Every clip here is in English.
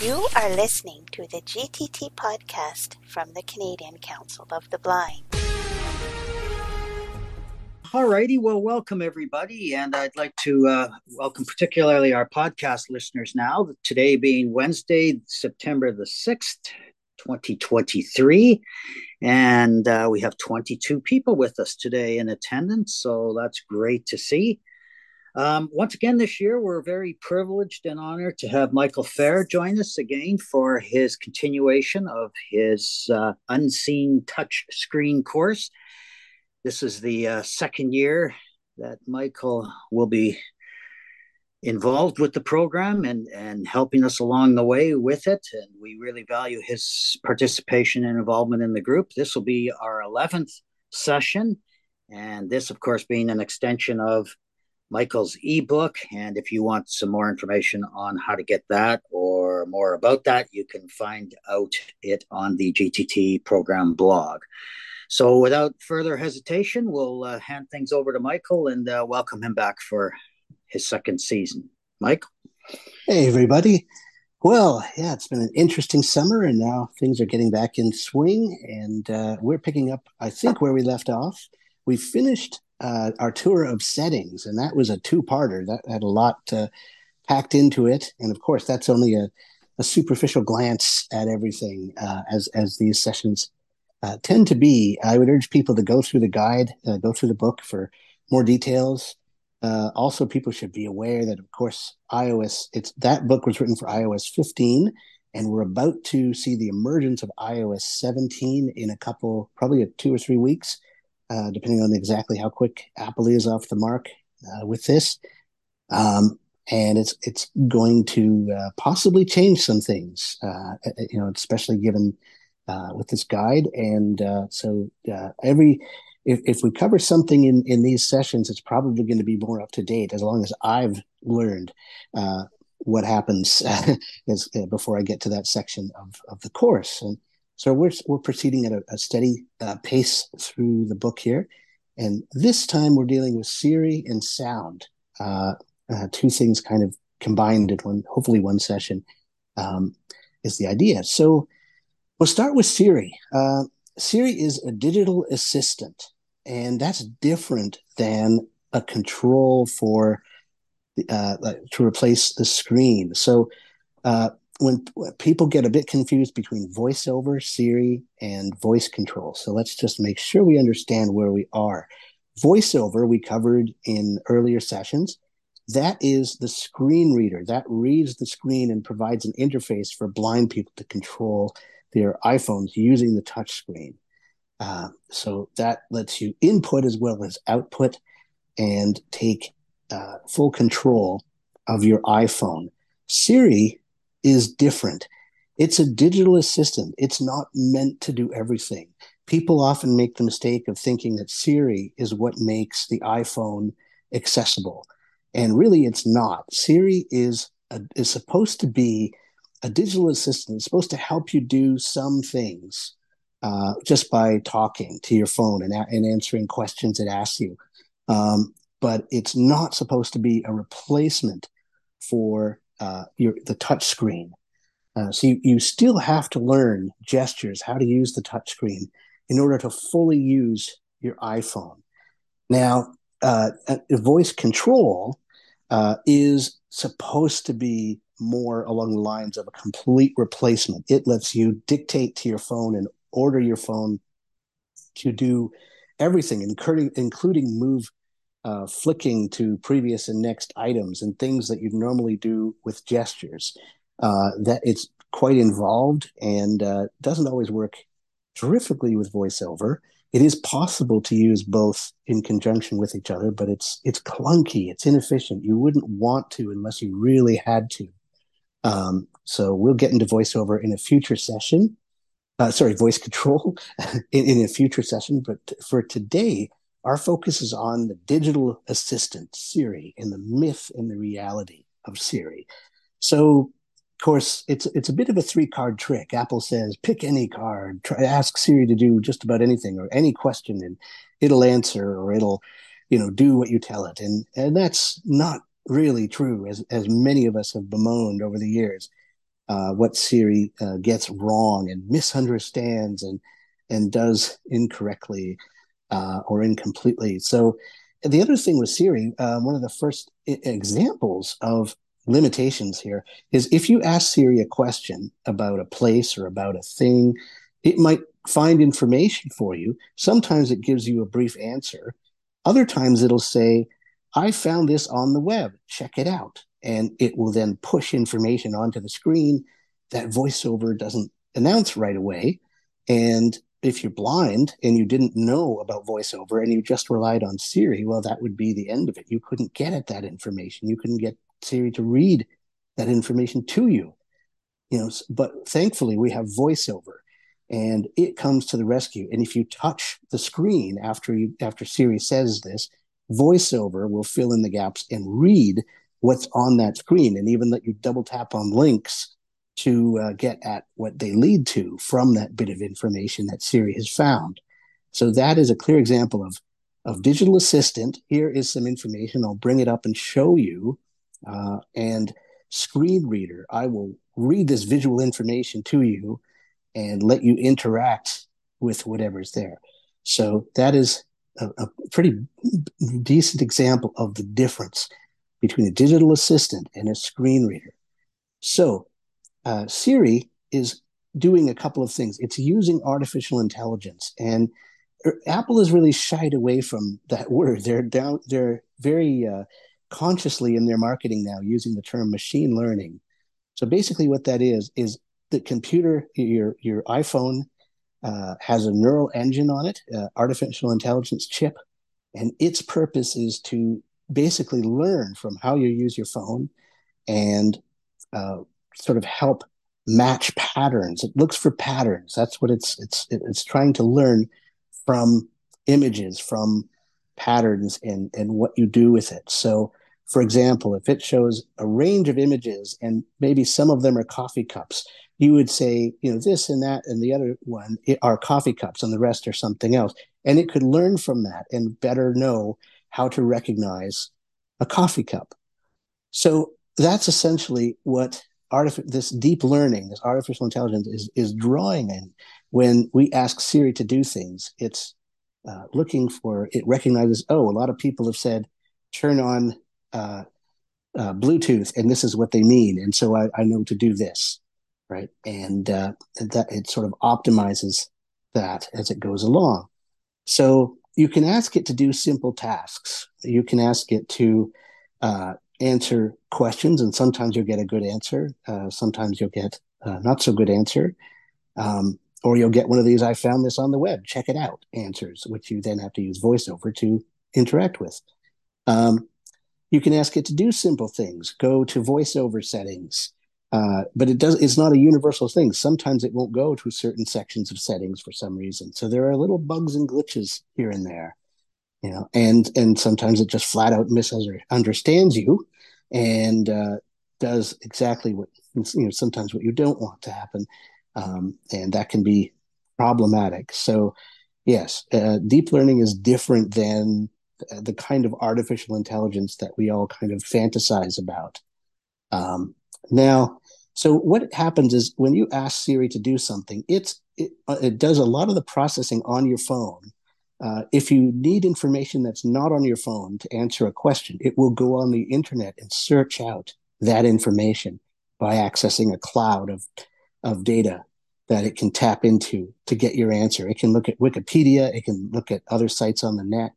You are listening to the GTT podcast from the Canadian Council of the Blind. Alrighty, well, welcome everybody, and I'd like to uh, welcome particularly our podcast listeners now. Today being Wednesday, September the sixth, twenty twenty three, and uh, we have twenty two people with us today in attendance, so that's great to see. Um, once again, this year, we're very privileged and honored to have Michael Feir join us again for his continuation of his uh, Unseen Touch Screen course. This is the uh, second year that Michael will be involved with the program and, and helping us along the way with it. And we really value his participation and involvement in the group. This will be our 11th session. And this, of course, being an extension of Michael's ebook. And if you want some more information on how to get that or more about that, you can find out it on the GTT program blog. So, without further hesitation, we'll uh, hand things over to Michael and uh, welcome him back for his second season. Mike? Hey, everybody. Well, yeah, it's been an interesting summer, and now things are getting back in swing, and uh, we're picking up, I think, where we left off. We finished uh, our tour of settings, and that was a two-parter. That had a lot uh, packed into it, and of course, that's only a, a superficial glance at everything uh, as as these sessions uh, tend to be. I would urge people to go through the guide, uh, go through the book for more details. Uh, also, people should be aware that, of course, iOS. It's that book was written for iOS 15, and we're about to see the emergence of iOS 17 in a couple, probably a two or three weeks uh, depending on exactly how quick Apple is off the mark uh, with this. Um, and it's it's going to uh, possibly change some things, uh, you know, especially given uh, with this guide. And uh, so every if, if we cover something in, in these sessions, it's probably going to be more up to date as long as I've learned what happens as, before I get to that section of, of the course. And so we're we're proceeding at a, a steady uh, pace through the book here, and this time we're dealing with Siri and sound, uh, uh, two things kind of combined in one, hopefully one session, um, is the idea. So we'll start with Siri. Uh, Siri is a digital assistant, and that's different than a control for uh, to replace the screen. So uh, when, people get a bit confused between voiceover, Siri, and voice control. So let's just make sure we understand where we are. Voiceover, we covered in earlier sessions. That is the screen reader that reads the screen and provides an interface for blind people to control their iPhones using the touch screen. Uh, so that lets you input as well as output and take uh, full control of your iPhone. Siri is different. It's a digital assistant. It's not meant to do everything. People often make the mistake of thinking that Siri is what makes the iPhone accessible. And really, it's not. Siri is, a, is supposed to be a digital assistant. It's supposed to help you do some things uh, just by talking to your phone and, and answering questions it asks you. Um, but it's not supposed to be a replacement for uh, your the touch screen. Uh, so you, you still have to learn gestures, how to use the touch screen in order to fully use your iPhone. Now, uh, voice control uh, is supposed to be more along the lines of a complete replacement. It lets you dictate to your phone and order your phone to do everything, including including move uh, flicking to previous and next items and things that you'd normally do with gestures. Uh, that it's quite involved and uh, doesn't always work terrifically with voiceover. It is possible to use both in conjunction with each other, but it's it's clunky, it's inefficient. You wouldn't want to unless you really had to. Um, so we'll get into voiceover in a future session. Uh, sorry, voice control in, in a future session. But for today, our focus is on the digital assistant, Siri, and the myth and the reality of Siri. So, of course, it's it's a bit of a three card trick. Apple says pick any card, try ask Siri to do just about anything or any question, and it'll answer or it'll, you know, do what you tell it. And and that's not really true, as as many of us have bemoaned over the years. uh, what Siri uh, gets wrong and misunderstands and and does incorrectly uh, or incompletely. So the other thing with Siri, uh, one of the first I- examples of limitations here is if you ask Siri a question about a place or about a thing, it might find information for you. Sometimes it gives you a brief answer. Other times it'll say, I found this on the web, check it out. And it will then push information onto the screen that voiceover doesn't announce right away. And if you're blind and you didn't know about voiceover and you just relied on Siri, well, that would be the end of it. You couldn't get at that information. You couldn't get Siri to read that information to you. You know, but thankfully we have voiceover and it comes to the rescue. And if you touch the screen after you after Siri says this, voiceover will fill in the gaps and read what's on that screen and even let you double tap on links to uh, get at what they lead to from that bit of information that Siri has found. So that is a clear example of of digital assistant. Here is some information. I'll bring it up and show you. Uh, and screen reader, I will read this visual information to you and let you interact with whatever's there. So that is a, a pretty decent example of the difference between a digital assistant and a screen reader. So uh, Siri is doing a couple of things. It's using artificial intelligence, and er, Apple has really shied away from that word. They're down. They're very uh, consciously in their marketing now using the term machine learning. So basically, what that is is the computer, your your iPhone, uh, has a neural engine on it, uh, artificial intelligence chip, and its purpose is to basically learn from how you use your phone and uh, sort of help match patterns. It looks for patterns. That's what it's it's it's trying to learn from images, from patterns, and and what you do with it. So, for example, if it shows a range of images and maybe some of them are coffee cups, you would say, you know, this and that and the other one are coffee cups, and the rest are something else. And it could learn from that and better know how to recognize a coffee cup. So that's essentially what artif- this deep learning, this artificial intelligence is, is drawing in. When we ask Siri to do things, it's uh, looking for, it recognizes, oh, a lot of people have said, turn on uh, uh, Bluetooth, and this is what they mean. And so I, I know to do this, right? And uh, that it sort of optimizes that as it goes along. So you can ask it to do simple tasks. You can ask it to uh, answer questions, and sometimes you'll get a good answer. Uh, sometimes you'll get a not so good answer. Um, or you'll get one of these, I found this on the web, check it out answers, which you then have to use voiceover to interact with. Um, you can ask it to do simple things, go to voiceover settings, uh, but it does it's not a universal thing sometimes it won't go to certain sections of settings for some reason so there are little bugs and glitches here and there you know and and sometimes it just flat out misunderstands you and uh, does exactly what you know sometimes what you don't want to happen um, and that can be problematic so yes uh, deep learning is different than the kind of artificial intelligence that we all kind of fantasize about um, now, so what happens is when you ask Siri to do something, it's it, uh, it does a lot of the processing on your phone. Uh, if you need information that's not on your phone to answer a question, it will go on the internet and search out that information by accessing a cloud of of data that it can tap into to get your answer. It can look at Wikipedia, it can look at other sites on the net,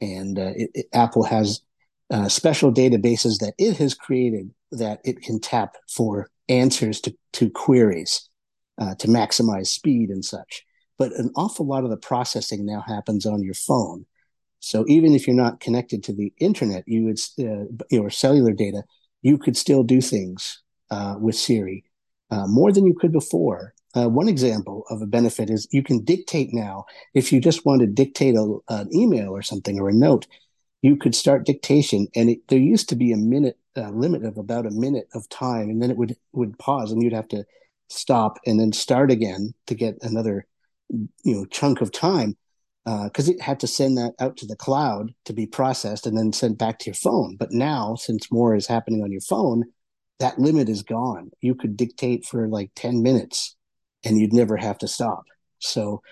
and uh, it, it, Apple has uh, special databases that it has created that it can tap for answers to, to queries uh, to maximize speed and such. But an awful lot of the processing now happens on your phone. So even if you're not connected to the internet, you would uh, your cellular data, you could still do things uh, with Siri uh, more than you could before. Uh, one example of a benefit is you can dictate now. If you just want to dictate a, an email or something or a note, you could start dictation, and it, there used to be a minute uh, limit of about a minute of time, and then it would would pause, and you'd have to stop and then start again to get another you know chunk of time because uh, it had to send that out to the cloud to be processed and then sent back to your phone. But now, since more is happening on your phone, that limit is gone. You could dictate for like 10 minutes and you'd never have to stop. So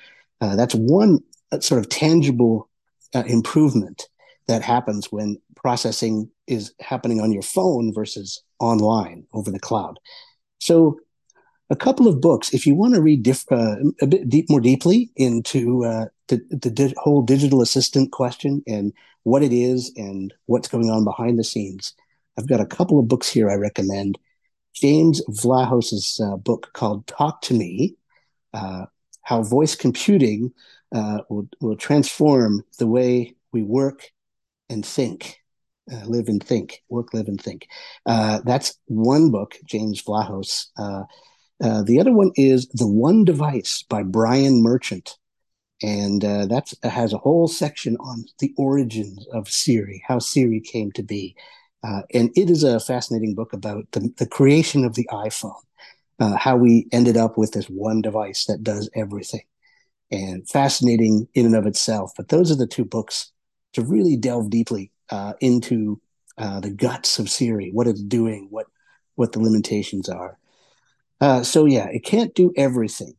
uh, that's one uh, sort of tangible uh, improvement that happens when processing is happening on your phone versus online over the cloud. So a couple of books, if you want to read diff, uh, a bit deep, more deeply into uh, the, the di- whole digital assistant question and what it is and what's going on behind the scenes, I've got a couple of books here I recommend. James Vlahos's uh, book called Talk to Me, uh, How Voice Computing uh, will, will transform the way we work and think, uh, live and think, work, live and think. That's one book, James Vlahos. Uh, the other one is The One Device by Brian Merchant and uh, that has a whole section on the origins of Siri, how Siri came to be, uh, and it is a fascinating book about the, the creation of the iPhone, uh, how we ended up with this one device that does everything, and fascinating in and of itself. But those are the two books to really delve deeply uh, into the guts of Siri, what it's doing, what what the limitations are. Uh, so yeah, it can't do everything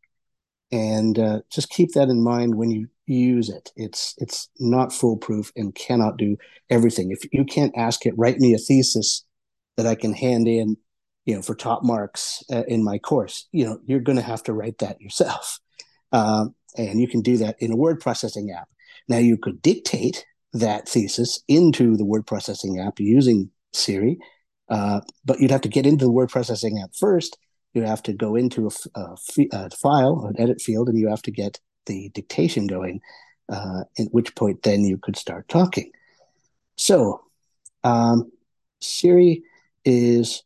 and uh, just keep that in mind when you use it. It's it's not foolproof and cannot do everything. If you can't ask it, write me a thesis that I can hand in, you know, for top marks uh, in my course. You know, you're going to have to write that yourself, um, and you can do that in a word processing app. Now you could dictate that thesis into the word processing app using Siri, uh, but you'd have to get into the word processing app first you have to go into a, a, a, file, an edit field, and you have to get the dictation going, uh, at which point then you could start talking. So, um, Siri is,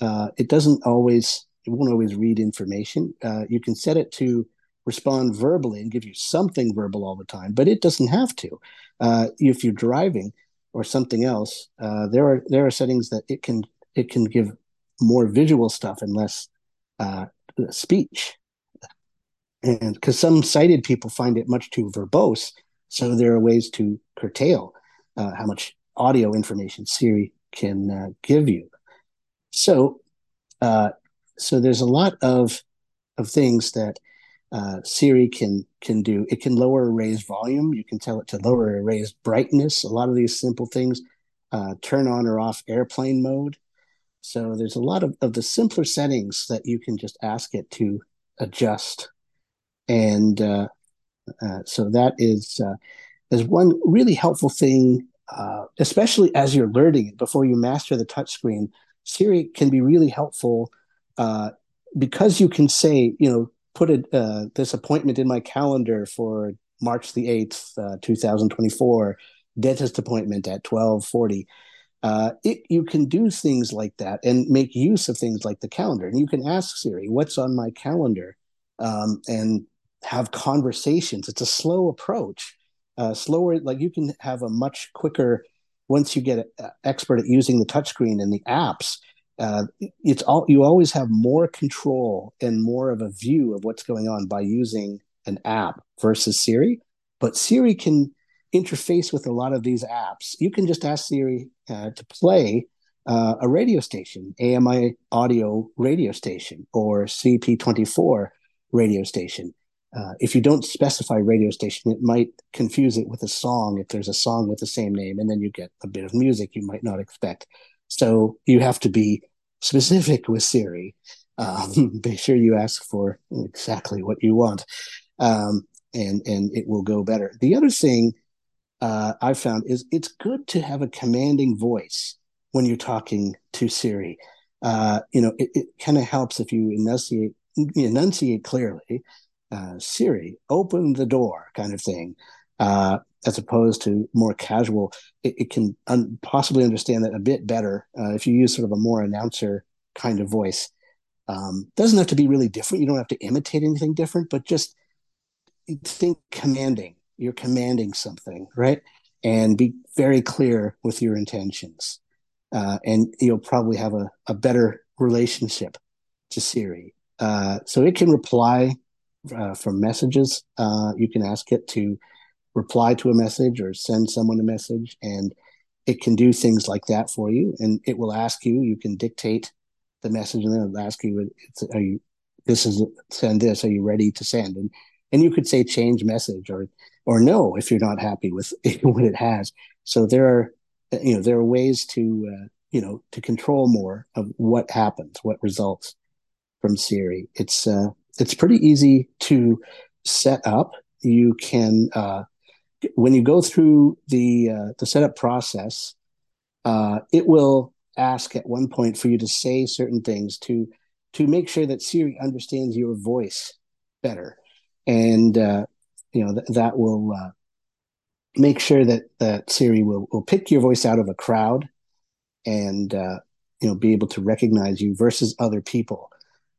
uh, it doesn't always, it won't always read information. Uh, you can set it to respond verbally and give you something verbal all the time, but it doesn't have to. Uh, if you're driving or something else, uh, there are there are settings that it can it can give more visual stuff and less uh, speech. And because some sighted people find it much too verbose, so there are ways to curtail uh, how much audio information Siri can uh, give you. So, uh, so there's a lot of of things that uh, Siri can can do. It can lower or raise volume. You can tell it to lower raise brightness. A lot of these simple things. Uh, turn on or off airplane mode. So there's a lot of, of the simpler settings that you can just ask it to adjust. And uh, uh, so that is uh, is one really helpful thing, uh, especially as you're learning it before you master the touchscreen. Siri can be really helpful uh, because you can say, you know, put a, uh, this appointment in my calendar for March the 8th, 2024, dentist appointment at 1240 uh, it, you can do things like that and make use of things like the calendar. And you can ask Siri, "What's on my calendar?" Um, and have conversations. It's a slow approach, uh, slower. Like you can have a much quicker once you get a, expert at using the touchscreen and the apps. Uh, it's all you always have more control and more of a view of what's going on by using an app versus Siri. But Siri can interface with a lot of these apps. You can just ask Siri uh, to play uh, a radio station, AMI audio radio station, or CP24 radio station. Uh, if you don't specify radio station, it might confuse it with a song if there's a song with the same name, and then you get a bit of music you might not expect. So you have to be specific with Siri. Um, be sure you ask for exactly what you want, um, and and it will go better. The other thing uh, I've found is it's good to have a commanding voice when you're talking to Siri. Uh, you know, it, it kind of helps if you enunciate enunciate clearly. Uh, Siri, open the door, kind of thing, uh, as opposed to more casual. It, it can un- possibly understand that a bit better uh, if you use sort of a more announcer kind of voice. Um, doesn't have to be really different. You don't have to imitate anything different, but just think commanding you're commanding something, right? And be very clear with your intentions. Uh, and you'll probably have a, a better relationship to Siri. Uh, so it can reply uh, from messages. Uh, you can ask it to reply to a message or send someone a message, and it can do things like that for you. And it will ask you, you can dictate the message, and then it'll ask you, "Are you? This is send this. Are you ready to send?" And and you could say change message or or no if you're not happy with what it has. So there are you know there are ways to uh, you know to control more of what happens, what results from Siri. It's uh, it's pretty easy to set up. You can uh, when you go through the uh, the setup process, uh, it will ask at one point for you to say certain things to to make sure that Siri understands your voice better, and uh, you know th- that will uh, make sure that that Siri will will pick your voice out of a crowd, and uh, you know be able to recognize you versus other people,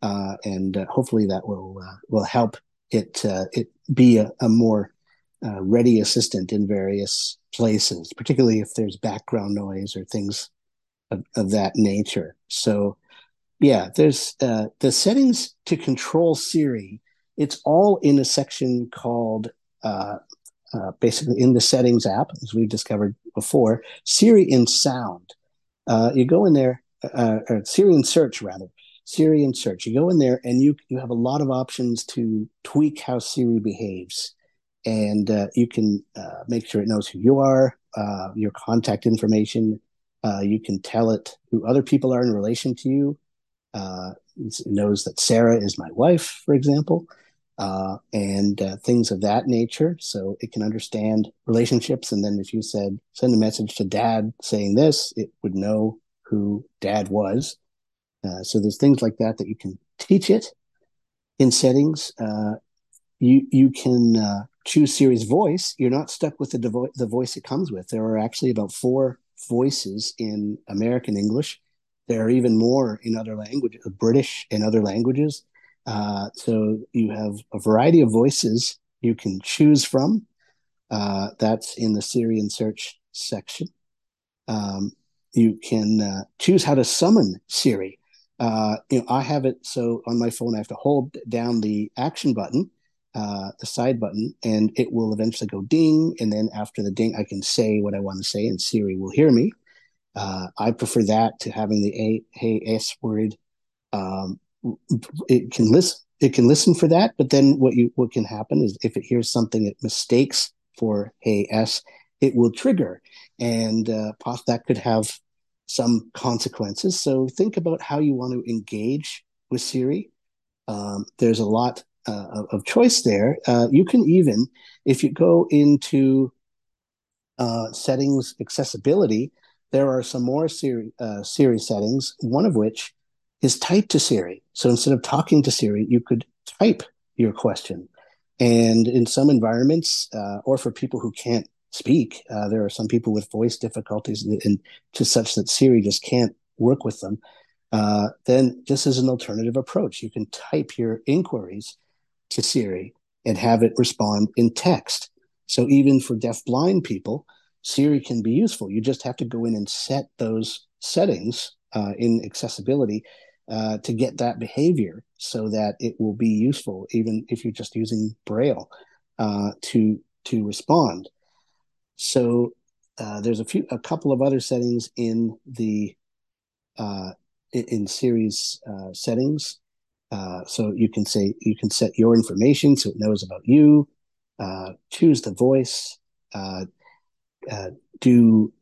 uh, and uh, hopefully that will uh, will help it it be a, a more ready assistant in various places, particularly if there's background noise or things of, of that nature. So, yeah, there's the settings to control Siri. It's all in a section called uh, uh, basically in the settings app, as we've discovered before, Siri in sound. Uh, you go in there, uh, or Siri in search rather. Siri in search. You go in there and you you have a lot of options to tweak how Siri behaves and uh, you can uh, make sure it knows who you are, uh, your contact information. Uh, you can tell it who other people are in relation to you. Uh, it knows that Sarah is my wife, for example, uh, and uh, things of that nature. So it can understand relationships. And then if you said, send a message to dad saying this, it would know who dad was. Uh, so there's things like that that you can teach it in settings. Uh, you you can choose Siri's voice, you're not stuck with the, devo- the voice it comes with. There are actually about four voices in American English. There are even more in other languages, British and other languages. Uh, so you have a variety of voices you can choose from. Uh, that's in the Siri in search section. Um, you can uh, choose how to summon Siri. Uh, you know, I have it so on my phone. I have to hold down the action button, uh, the side button and it will eventually go ding. And then after the ding, I can say what I want to say and Siri will hear me. Uh, I prefer that to having the A, hey, S word. Um, it can listen, it can listen for that. But then what you, what can happen is if it hears something it mistakes for hey, S, it will trigger and uh, that could have some consequences. So think about how you want to engage with Siri. Um, there's a lot uh, of choice there. Uh, you can even, if you go into uh, settings accessibility, there are some more Siri, uh, Siri settings, one of which is type to Siri. So instead of talking to Siri, you could type your question. And in some environments, uh, or for people who can't speak, uh, there are some people with voice difficulties and, and to such that Siri just can't work with them. Uh, then this is an alternative approach. You can type your inquiries to Siri and have it respond in text. So even for deaf blind people, Siri can be useful. You just have to go in and set those settings uh, in accessibility uh, to get that behavior so that it will be useful, even if you're just using Braille uh, to to respond. So uh, there's a few, a couple of other settings in the uh, in, Siri's uh, settings uh, so you can say you can set your information so it knows about you. Choose the voice. Do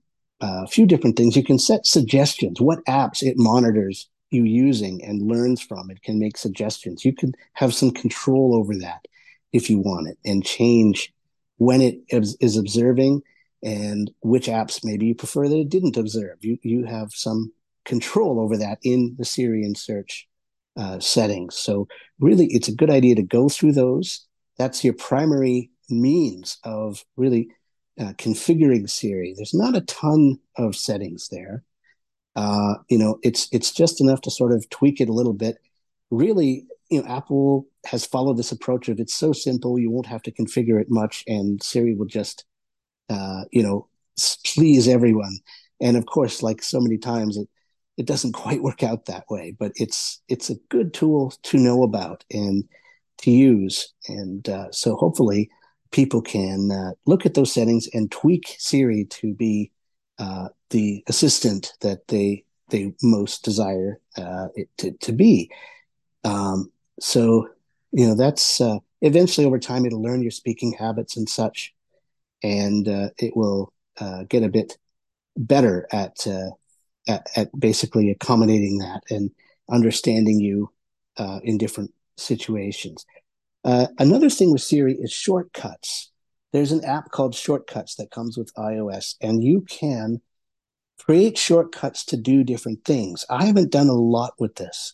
a few different things. You can set suggestions. What apps it monitors you using and learns from. It can make suggestions. You can have some control over that if you want it, and change when it is, is observing and which apps maybe you prefer that it didn't observe. You you have some control over that in the Siri in search uh, settings. So really, it's a good idea to go through those. That's your primary means of really uh, configuring Siri. There's not a ton of settings there. Uh, you know, it's it's just enough to sort of tweak it a little bit. Really, you know, Apple has followed this approach of it's so simple you won't have to configure it much, and Siri will just, uh, you know, please everyone. And of course, like so many times, it it doesn't quite work out that way, but it's it's a good tool to know about and to use. And uh, so hopefully people can uh, look at those settings and tweak Siri to be uh, the assistant that they they most desire uh, it to, to be. Um, so, you know, that's uh, eventually over time, it'll learn your speaking habits and such, and uh, it will uh, get a bit better at, uh, at, at basically accommodating that and understanding you uh, in different situations. another thing with Siri is shortcuts. There's an app called Shortcuts that comes with iOS, and you can create shortcuts to do different things. I haven't done a lot with this,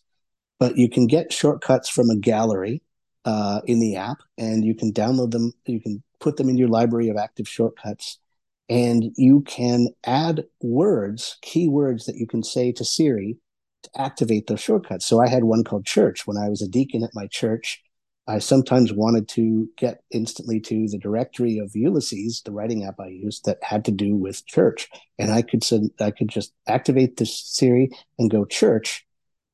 but you can get shortcuts from a gallery uh, in the app and you can download them. You can put them in your library of active shortcuts and you can add words, keywords that you can say to Siri to activate those shortcuts. So I had one called church when I was a deacon at my church. I sometimes wanted to get instantly to the directory of Ulysses, the writing app I used that had to do with church, and I could send, I could just activate this Siri and go church,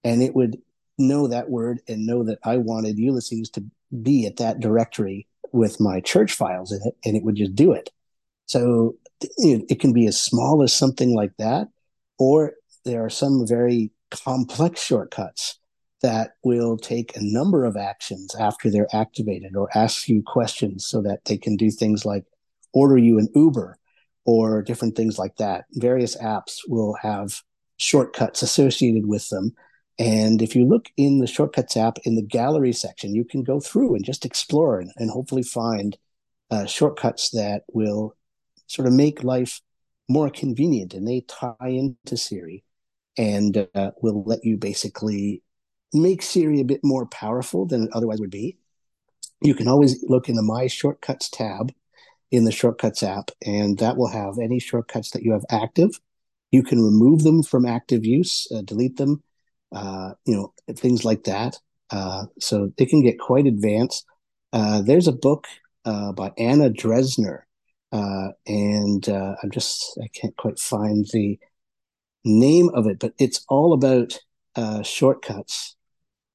and it would know that word and know that I wanted Ulysses to be at that directory with my church files in it, and it would just do it. So it, it can be as small as something like that, or there are some very complex shortcuts that will take a number of actions after they're activated or ask you questions so that they can do things like order you an Uber or different things like that. Various apps will have shortcuts associated with them. And if you look in the shortcuts app in the gallery section, you can go through and just explore and, and hopefully find uh, shortcuts that will sort of make life more convenient and they tie into Siri and uh, will let you basically make Siri a bit more powerful than it otherwise would be. You can always look in the My Shortcuts tab in the Shortcuts app, and that will have any shortcuts that you have active. You can remove them from active use, uh, delete them, uh, you know, things like that. Uh, so it can get quite advanced. Uh, there's a book uh, by Anna Dresner, uh, and I'm just, I can't quite find the name of it, but it's all about shortcuts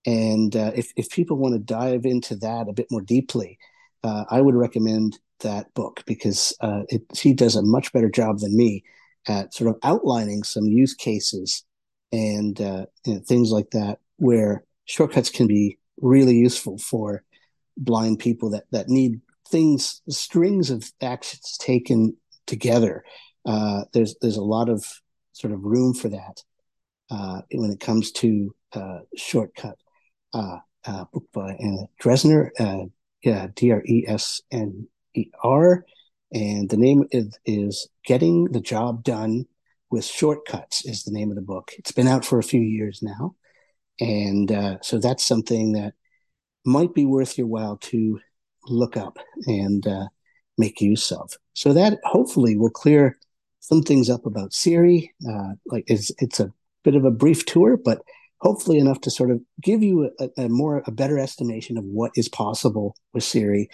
and uh, if, if people want to dive into that a bit more deeply, uh, I would recommend that book because uh, it, she does a much better job than me at sort of outlining some use cases and uh, you know, things like that where shortcuts can be really useful for blind people that, that need things, strings of actions taken together. Uh, there's there's a lot of sort of room for that uh, when it comes to shortcut uh, uh, book by Anna Dresner, uh, yeah, D R E S N E R. And the name is, is Getting the Job Done with Shortcuts, is the name of the book. It's been out for a few years now. And uh, so that's something that might be worth your while to look up and uh, make use of. So that hopefully will clear some things up about Siri. Uh, like it's it's a bit of a brief tour, but hopefully enough to sort of give you a, a, more a better estimation of what is possible with Siri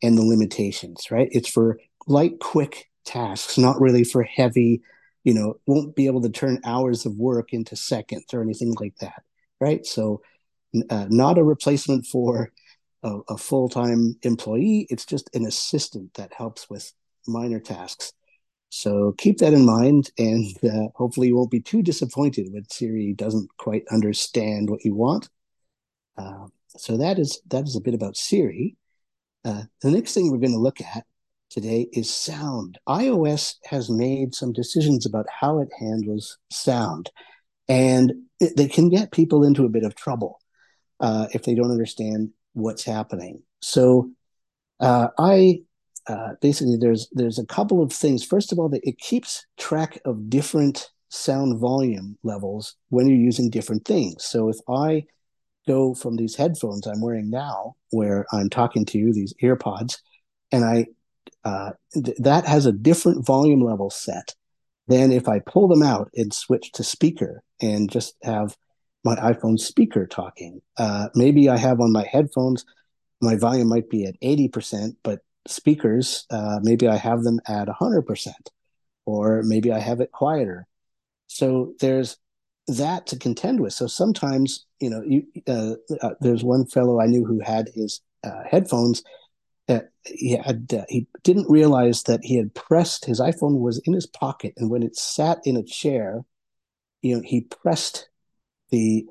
and the limitations, right? It's for light, quick tasks, not really for heavy, you know, won't be able to turn hours of work into seconds or anything like that, right? So, uh, not a replacement for a, a full time employee. It's just an assistant that helps with minor tasks. So keep that in mind, and uh, hopefully you won't be too disappointed when Siri doesn't quite understand what you want. Uh, so that is that is a bit about Siri. Uh, the next thing we're going to look at today is sound. iOS has made some decisions about how it handles sound, and it, they can get people into a bit of trouble uh, if they don't understand what's happening. So uh, I uh, basically there's there's a couple of things. First of all, that it keeps track of different sound volume levels when you're using different things. So if I go from these headphones I'm wearing now, where I'm talking to you, these earpods, and I uh, th- that has a different volume level set than if I pull them out and switch to speaker and just have my iPhone speaker talking. Uh, maybe I have on my headphones, my volume might be at 80%, but speakers, uh, maybe I have them at 100%, or maybe I have it quieter. So there's that to contend with. So sometimes, you know, you, uh, uh, there's one fellow I knew who had his uh, headphones. he had uh, he didn't realize that he had pressed his iPhone was in his pocket, and when it sat in a chair, you know, he pressed the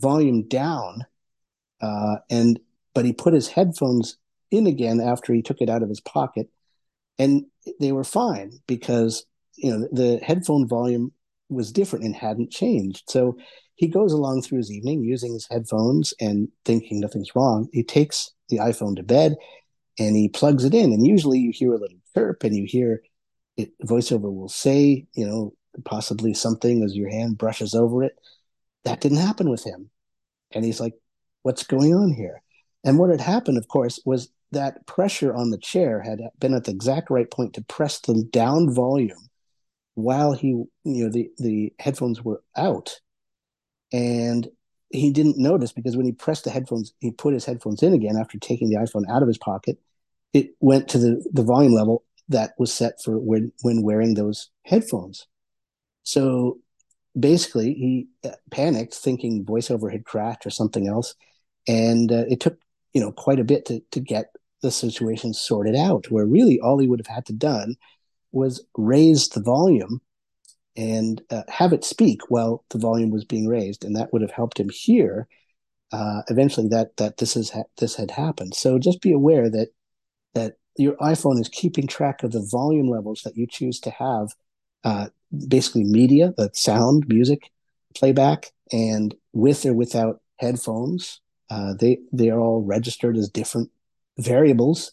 volume down, uh, and but he put his headphones in again after he took it out of his pocket, and they were fine because you know the headphone volume was different and hadn't changed. So he goes along through his evening using his headphones and thinking nothing's wrong. He takes the iPhone to bed and he plugs it in, and usually you hear a little chirp and you hear it voiceover will say, you know, possibly something as your hand brushes over it. That didn't happen with him. And he's like, what's going on here? And what had happened, of course, was that pressure on the chair had been at the exact right point to press the down volume while he, you know, the, the headphones were out. And he didn't notice because when he pressed the headphones, he put his headphones in again after taking the iPhone out of his pocket. It went to the, the volume level that was set for when, when wearing those headphones. So basically, he uh, panicked, thinking voiceover had crashed or something else, and uh, it took you know quite a bit to to get the situation sorted out. Where really all he would have had to done was raise the volume and uh, have it speak while the volume was being raised, and that would have helped him hear. Uh, eventually, that that this is ha- this had happened. So just be aware that that your iPhone is keeping track of the volume levels that you choose to have uh, basically media, the sound, music, playback, and with or without headphones. Uh, they they are all registered as different variables,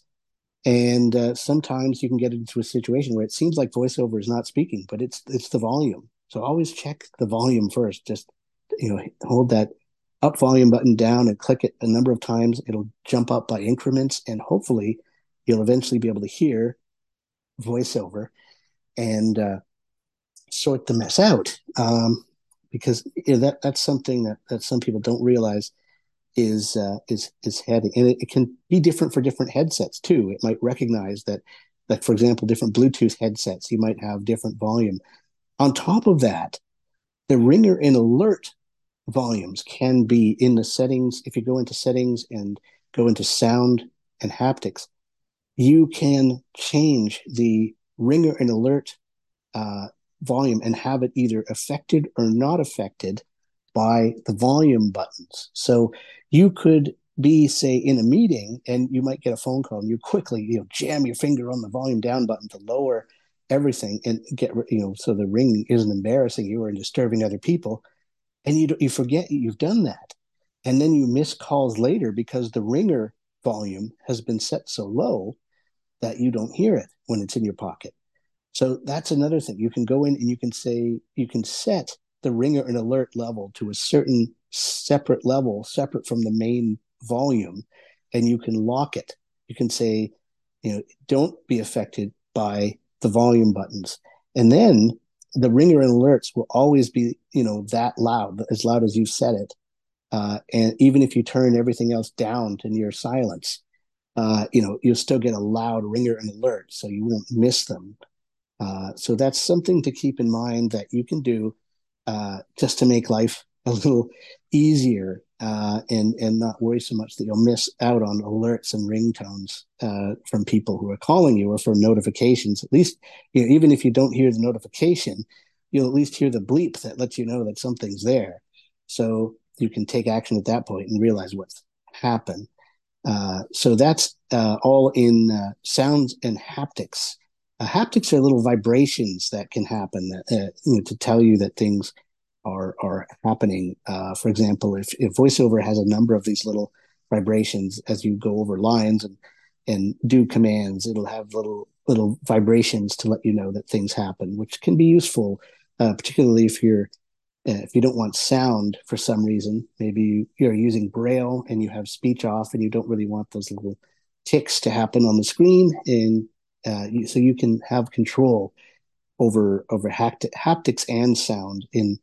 and uh, sometimes you can get into a situation where it seems like voiceover is not speaking, but it's it's the volume. So always check the volume first. Just you know, hold that up volume button down and click it a number of times. It'll jump up by increments, and hopefully, you'll eventually be able to hear voiceover. And uh, sort the mess out um, because you know, that that's something that, that some people don't realize is uh, is is heading. And it, it, can be different for different headsets too. It might recognize that that for example different bluetooth headsets you might have different volume. On top of that the ringer and alert volumes can be in the settings. If you go into settings and go into sound and haptics you can change the ringer and alert uh, volume and have it either affected or not affected by the volume buttons. So you could be, say, in a meeting and you might get a phone call and you quickly, you know, jam your finger on the volume down button to lower everything and get, you know, so the ring isn't embarrassing you or disturbing other people. And you, you forget you've done that. And then you miss calls later because the ringer volume has been set so low that you don't hear it when it's in your pocket. So that's another thing. You can go in and you can say, you can set the ringer and alert level to a certain separate level, separate from the main volume, and you can lock it. You can say, you know, don't be affected by the volume buttons. And then the ringer and alerts will always be, you know, that loud, as loud as you set it. Uh, and even if you turn everything else down to near silence, uh, you know, you'll still get a loud ringer and alert, so you won't miss them. Uh, so that's something to keep in mind that you can do uh, just to make life a little easier uh, and and not worry so much that you'll miss out on alerts and ringtones uh, from people who are calling you or for notifications. At least, you know, even if you don't hear the notification, you'll at least hear the bleep that lets you know that something's there. So you can take action at that point and realize what's happened. Uh, so that's uh, all in uh, sounds and haptics. Uh, haptics are little vibrations that can happen uh, you know, to tell you that things are are happening. Uh, for example, if, if VoiceOver has a number of these little vibrations as you go over lines and and do commands, it'll have little little vibrations to let you know that things happen, which can be useful, uh, particularly if you're uh, if you don't want sound for some reason. Maybe you're using Braille and you have speech off, and you don't really want those little ticks to happen on the screen, and uh, so you can have control over over hapt- haptics and sound in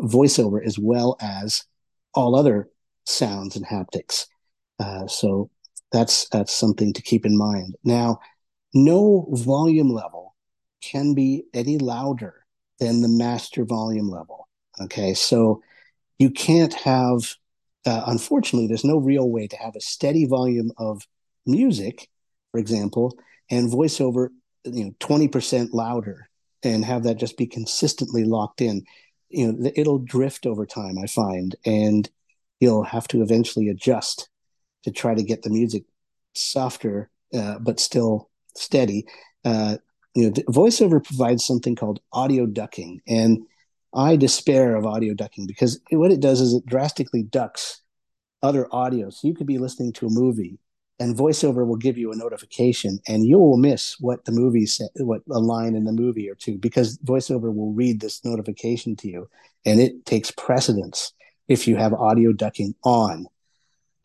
voiceover as well as all other sounds and haptics. Uh, so that's that's something to keep in mind. Now, no volume level can be any louder than the master volume level. Okay, so you can't have. Uh, unfortunately, there's no real way to have a steady volume of music, for example, and voiceover, you know, 20% louder and have that just be consistently locked in. you know it'll drift over time. I find, and you'll have to eventually adjust to try to get the music softer uh, but still steady. Uh, you know, voiceover provides something called audio ducking, and I despair of audio ducking because what it does is it drastically ducks other audio. So you could be listening to a movie and voiceover will give you a notification and you will miss what the movie said what a line in the movie or two because voiceover will read this notification to you and it takes precedence if you have audio ducking on.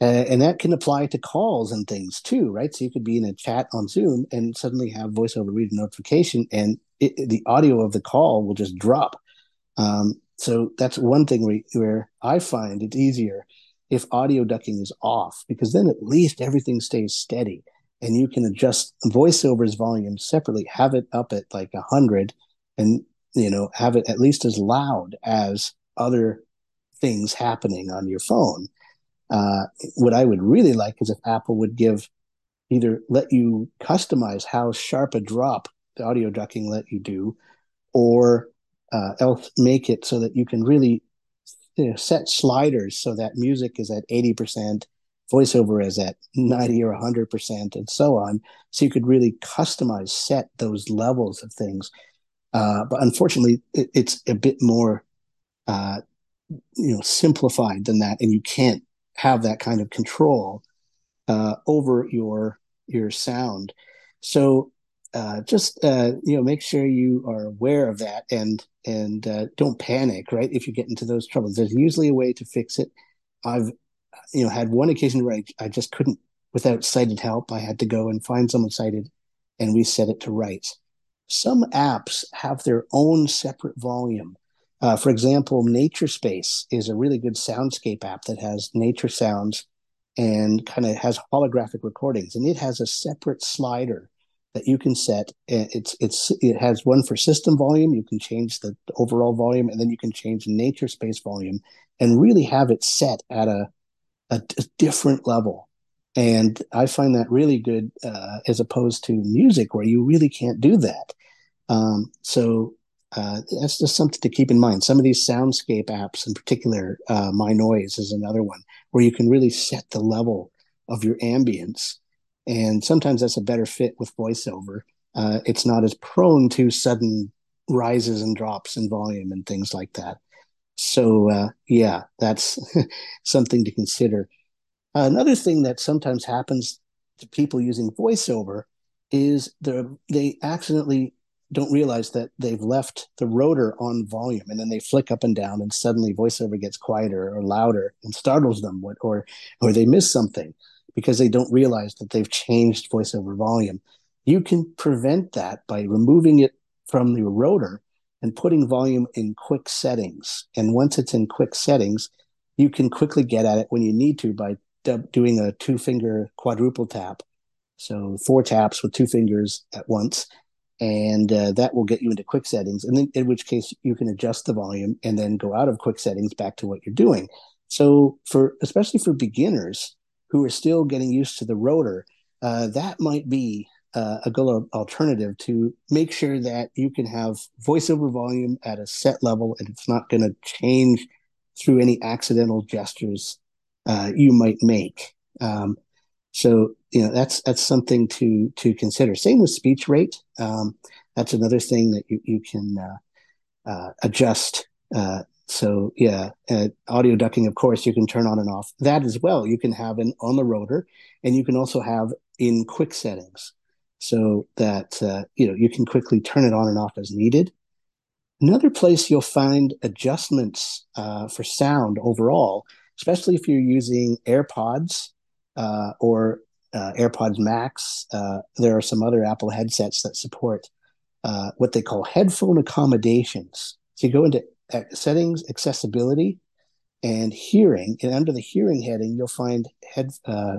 Uh, and that can apply to calls and things too right? So you could be in a chat on zoom and suddenly have voiceover read a notification and it, the audio of the call will just drop. Um, so that's one thing where, where i find it's easier if audio ducking is off, because then at least everything stays steady and you can adjust voiceover's volume separately, have it up at like 100 and, you know, have it at least as loud as other things happening on your phone. Uh, what I would really like is if Apple would give either let you customize how sharp a drop the audio ducking let you do, or uh, else make it so that you can really you know, set sliders so that music is at 80%, voiceover is at 90 or 100%, and so on. So you could really customize, set those levels of things. Uh, but unfortunately, it, it's a bit more, uh, you know, simplified than that, and you can't have that kind of control uh, over your your sound. So uh, just uh, you know make sure you are aware of that and and uh, don't panic right if you get into those troubles. There's usually a way to fix it. I've you know had one occasion where I, I just couldn't without sighted help i had to go and find someone sighted and we set it to right some apps have their own separate volume. Uh, for example nature space is a really good soundscape app that has nature sounds and kind of has holographic recordings and it has a separate slider that you can set. It's it's it has one for system volume. You can change the overall volume, and then you can change nature space volume, and really have it set at a a, a different level. And I find that really good uh, as opposed to music, where you really can't do that. Um, so uh, that's just something to keep in mind. Some of these soundscape apps, in particular, uh, My Noise is another one where you can really set the level of your ambience and sometimes that's a better fit with voiceover. Uh, it's not as prone to sudden rises and drops in volume and things like that. So uh, yeah, that's something to consider. Another thing that sometimes happens to people using voiceover is they accidentally don't realize that they've left the rotor on volume and then they flick up and down and suddenly voiceover gets quieter or louder and startles them or or they miss something because they don't realize that they've changed voiceover volume. You can prevent that by removing it from the rotor and putting volume in quick settings. And once it's in quick settings, you can quickly get at it when you need to by doing a two finger quadruple tap. So four taps with two fingers at once. And uh, that will get you into quick settings. And then, in which case, you can adjust the volume and then go out of quick settings back to what you're doing. So, for especially for beginners, who are still getting used to the rotor, uh, that might be uh, a good alternative to make sure that you can have voiceover volume at a set level and it's not going to change through any accidental gestures uh, you might make. Um, so you know that's that's something to to consider. Same with speech rate. Um, that's another thing that you you can uh, uh, adjust uh, so yeah, uh, audio ducking, of course, you can turn on and off. That as well, you can have an on the rotor, and you can also have in quick settings, so that uh, you know you can quickly turn it on and off as needed. Another place you'll find adjustments uh, for sound overall, especially if you're using AirPods uh, or uh, AirPods Max. There are some other Apple headsets that support what they call headphone accommodations. So you go into settings, accessibility, and hearing. And under the hearing heading, you'll find head uh,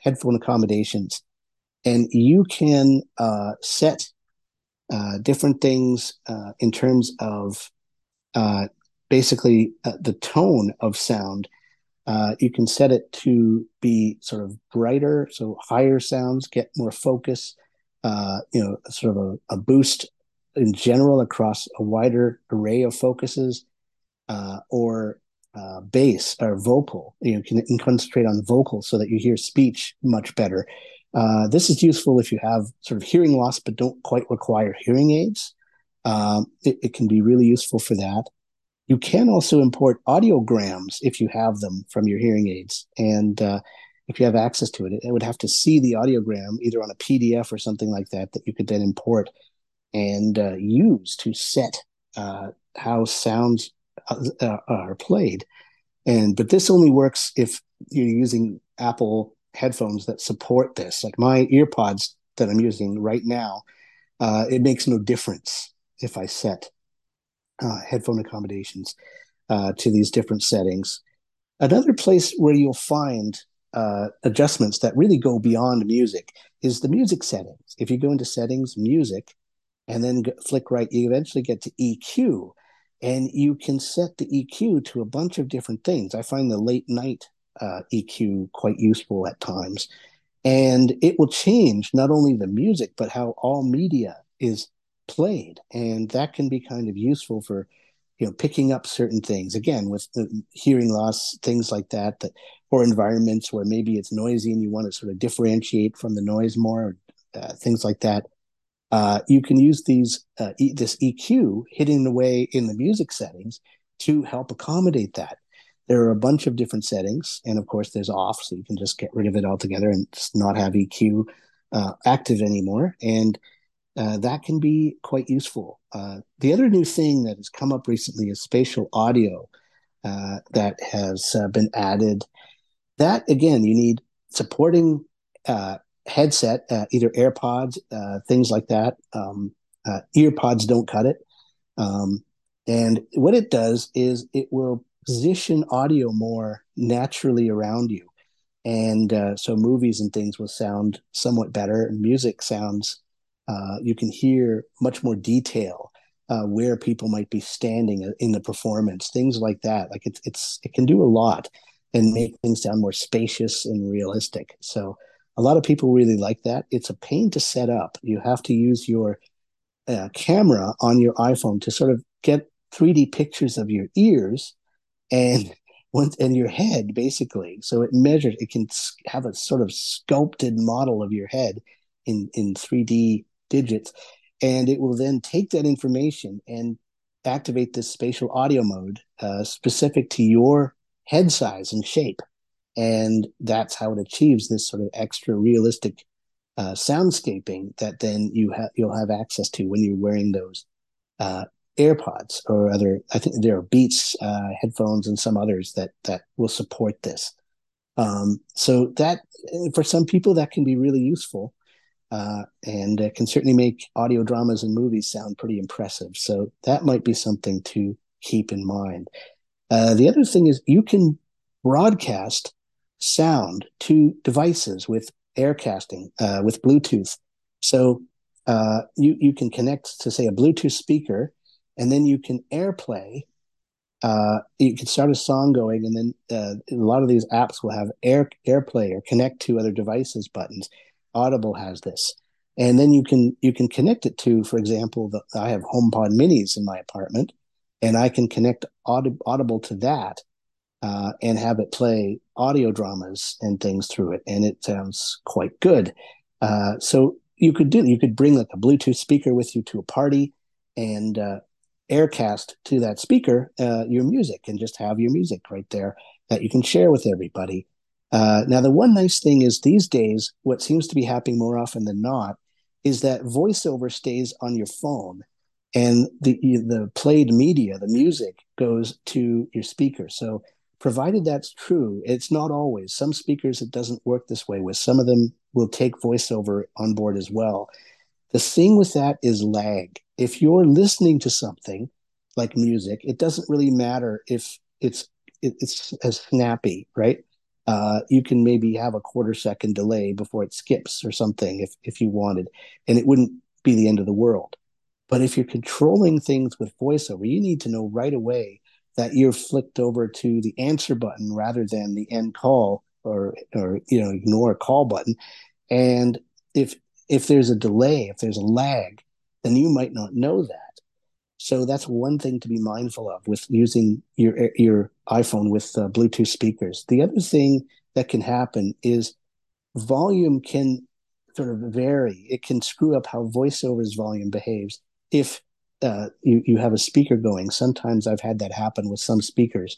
headphone accommodations, and you can uh, set uh, different things uh, in terms of uh, basically uh, the tone of sound. you can set it to be sort of brighter, so higher sounds get more focus. you know, sort of a, a boost in general across a wider array of focuses, uh, or uh, bass or vocal. You can, can, concentrate on vocal so that you hear speech much better. Uh, this is useful if you have sort of hearing loss but don't quite require hearing aids. Um, it, it, can be really useful for that. You can also import audiograms if you have them from your hearing aids. And uh, if you have access to it, it, it would have to see the audiogram either on a PDF or something like that that you could then import and uh, use to set uh, how sounds uh, uh, are played. And but this only works if you're using Apple headphones that support this. Like my earpods that I'm using right now, uh, it makes no difference if I set uh, headphone accommodations to these different settings. Another place where you'll find uh, adjustments that really go beyond music is the music settings. If you go into settings, music, and then flick right, you eventually get to EQ and you can set the EQ to a bunch of different things. I find the late night uh, EQ quite useful at times, and it will change not only the music but how all media is played, and that can be kind of useful for you know picking up certain things again with hearing loss things like that that or environments where maybe it's noisy and you want to sort of differentiate from the noise more uh, things like that uh, you can use these uh, e- this EQ hidden away in the music settings to help accommodate that. There are a bunch of different settings, and of course, there's off, so you can just get rid of it altogether and just not have EQ uh, active anymore, and uh, that can be quite useful. Uh, the other new thing that has come up recently is spatial audio that has been added. That again, you need supporting headset, uh, either AirPods, uh, things like that. Um, uh, earpods don't cut it. Um, and what it does is it will position audio more naturally around you. And uh, so movies and things will sound somewhat better. Music sounds, uh, you can hear much more detail. Uh, where people might be standing in the performance, things like that. Like it's it's it can do a lot and make things sound more spacious and realistic. So a lot of people really like that. It's a pain to set up. You have to use your uh, camera on your iPhone to sort of get 3D pictures of your ears and once and your head basically. So it measures. It can have a sort of sculpted model of your head in in 3D digits, and it will then take that information and activate this spatial audio mode uh, specific to your head size and shape and that's how it achieves this sort of extra realistic uh, soundscaping that then you have you'll have access to when you're wearing those uh, AirPods or other. I think there are Beats uh, headphones and some others that that will support this. Um, so that for some people that can be really useful, uh, and can certainly make audio dramas and movies sound pretty impressive. So that might be something to keep in mind. Uh, the other thing is you can broadcast sound to devices with aircasting uh, with Bluetooth. So uh, you you can connect to say a Bluetooth speaker, and then you can AirPlay. Uh, you can start a song going, and then uh, a lot of these apps will have Air AirPlay or connect to other devices buttons. Audible has this, and then you can you can connect it to, for example, the, I have HomePod Minis in my apartment, and I can connect Audible to that uh, and have it play audio dramas and things through it, and it sounds quite good. Uh, so you could do you could bring like a Bluetooth speaker with you to a party and uh, aircast to that speaker uh, your music and just have your music right there that you can share with everybody. Uh, now, the one nice thing is these days, what seems to be happening more often than not is that voiceover stays on your phone and the the played media, the music, goes to your speaker. So provided that's true it's not always. Some speakers it doesn't work this way with some of them will take voiceover on board as well. The thing with that is lag. If you're listening to something like music it doesn't really matter if it's it's as snappy right? Uh, you can maybe have a quarter second delay before it skips or something if if you wanted and it wouldn't be the end of the world. But if you're controlling things with voiceover you need to know right away that you're flicked over to the answer button rather than the end call or or you know ignore call button and if if there's a delay if there's a lag then you might not know that. So that's one thing to be mindful of with using your your iPhone with uh, Bluetooth speakers. The other thing that can happen is volume can sort of vary. It can screw up how voiceover's volume behaves if uh, you you have a speaker going. Sometimes I've had that happen with some speakers.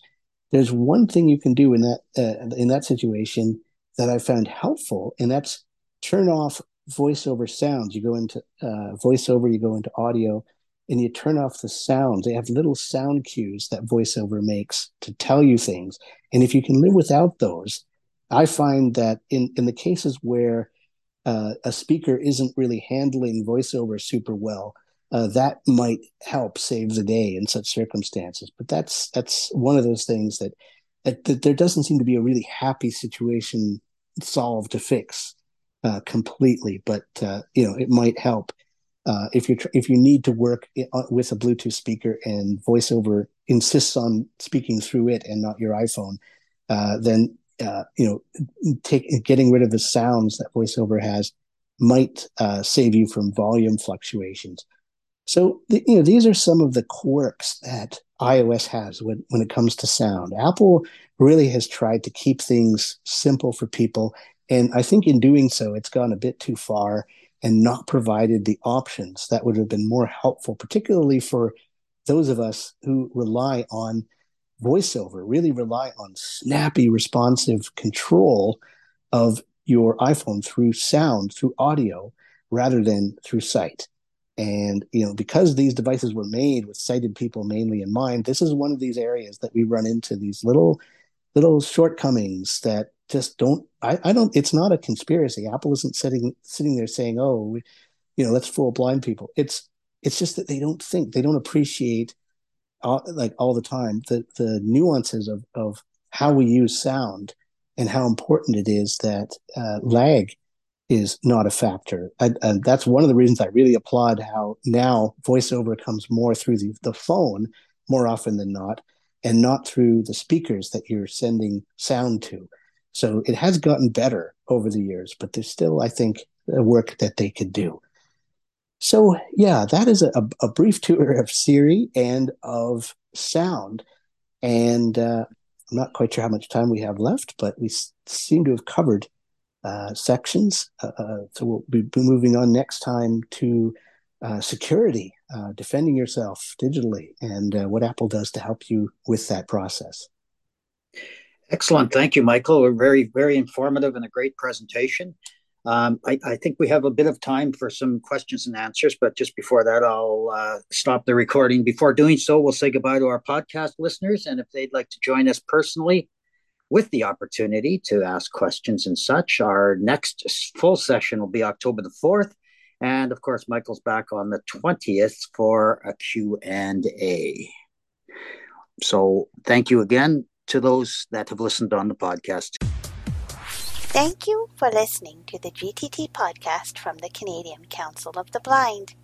There's one thing you can do in that uh, in that situation that I found helpful, and that's turn off voiceover sounds. You go into uh, voiceover, you go into audio, and you turn off the sounds. They have little sound cues that voiceover makes to tell you things. And if you can live without those, I find that in in the cases where uh, a speaker isn't really handling voiceover super well, uh, that might help save the day in such circumstances. But that's that's one of those things that, that, that there doesn't seem to be a really happy situation solved to fix uh, completely. But uh, you know, it might help uh, if you if you need to work uh, with a Bluetooth speaker and VoiceOver insists on speaking through it and not your iPhone. then uh, you know, take, getting rid of the sounds that VoiceOver has might save you from volume fluctuations. So, the, you know, these are some of the quirks that iOS has when, when it comes to sound. Apple really has tried to keep things simple for people. And I think in doing so, it's gone a bit too far and not provided the options that would have been more helpful, particularly for those of us who rely on voiceover really rely on snappy, responsive control of your iPhone through sound, through audio, rather than through sight. And you know, because these devices were made with sighted people mainly in mind, this is one of these areas that we run into these little little shortcomings that just don't I, I don't it's not a conspiracy. Apple isn't sitting sitting there saying, oh, we, you know, let's fool blind people. It's it's just that they don't think, they don't appreciate all, like all the time the the nuances of of how we use sound and how important it is that uh, lag is not a factor. And, and, that's one of the reasons I really applaud how now voiceover comes more through the, the phone more often than not, and not through the speakers that you're sending sound to. So it has gotten better over the years, but there's still, I think, work that they could do. So, yeah, that is a, a brief tour of Siri and of sound. And uh, I'm not quite sure how much time we have left, but we seem to have covered uh, sections. Uh, uh so, we'll be moving on next time to uh, security, uh, defending yourself digitally, and what Apple does to help you with that process. Excellent. Thank you, Michael. A very, very informative and a great presentation. Um, I, I, think we have a bit of time for some questions and answers, but just before that, I'll uh, stop the recording. Before doing so, we'll say goodbye to our podcast listeners. And if they'd like to join us personally with the opportunity to ask questions and such, our next full session will be October the 4th. And of course, Michael's back on the 20th for a Q&A. So thank you again to those that have listened on the podcast. Thank you for listening to the GTT podcast from the Canadian Council of the Blind.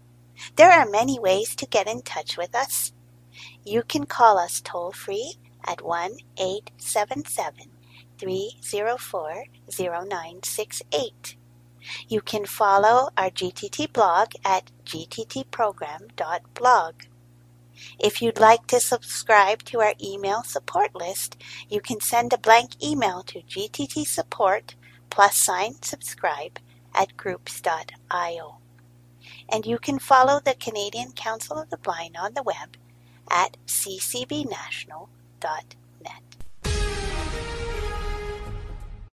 There are many ways to get in touch with us. You can call us toll free at 1 877 304 0968. You can follow our GTT blog at gttprogram.blog. If you'd like to subscribe to our email support list, you can send a blank email to gttsupport plus sign subscribe at groups.io. And you can follow the Canadian Council of the Blind on the web at ccbnational.net.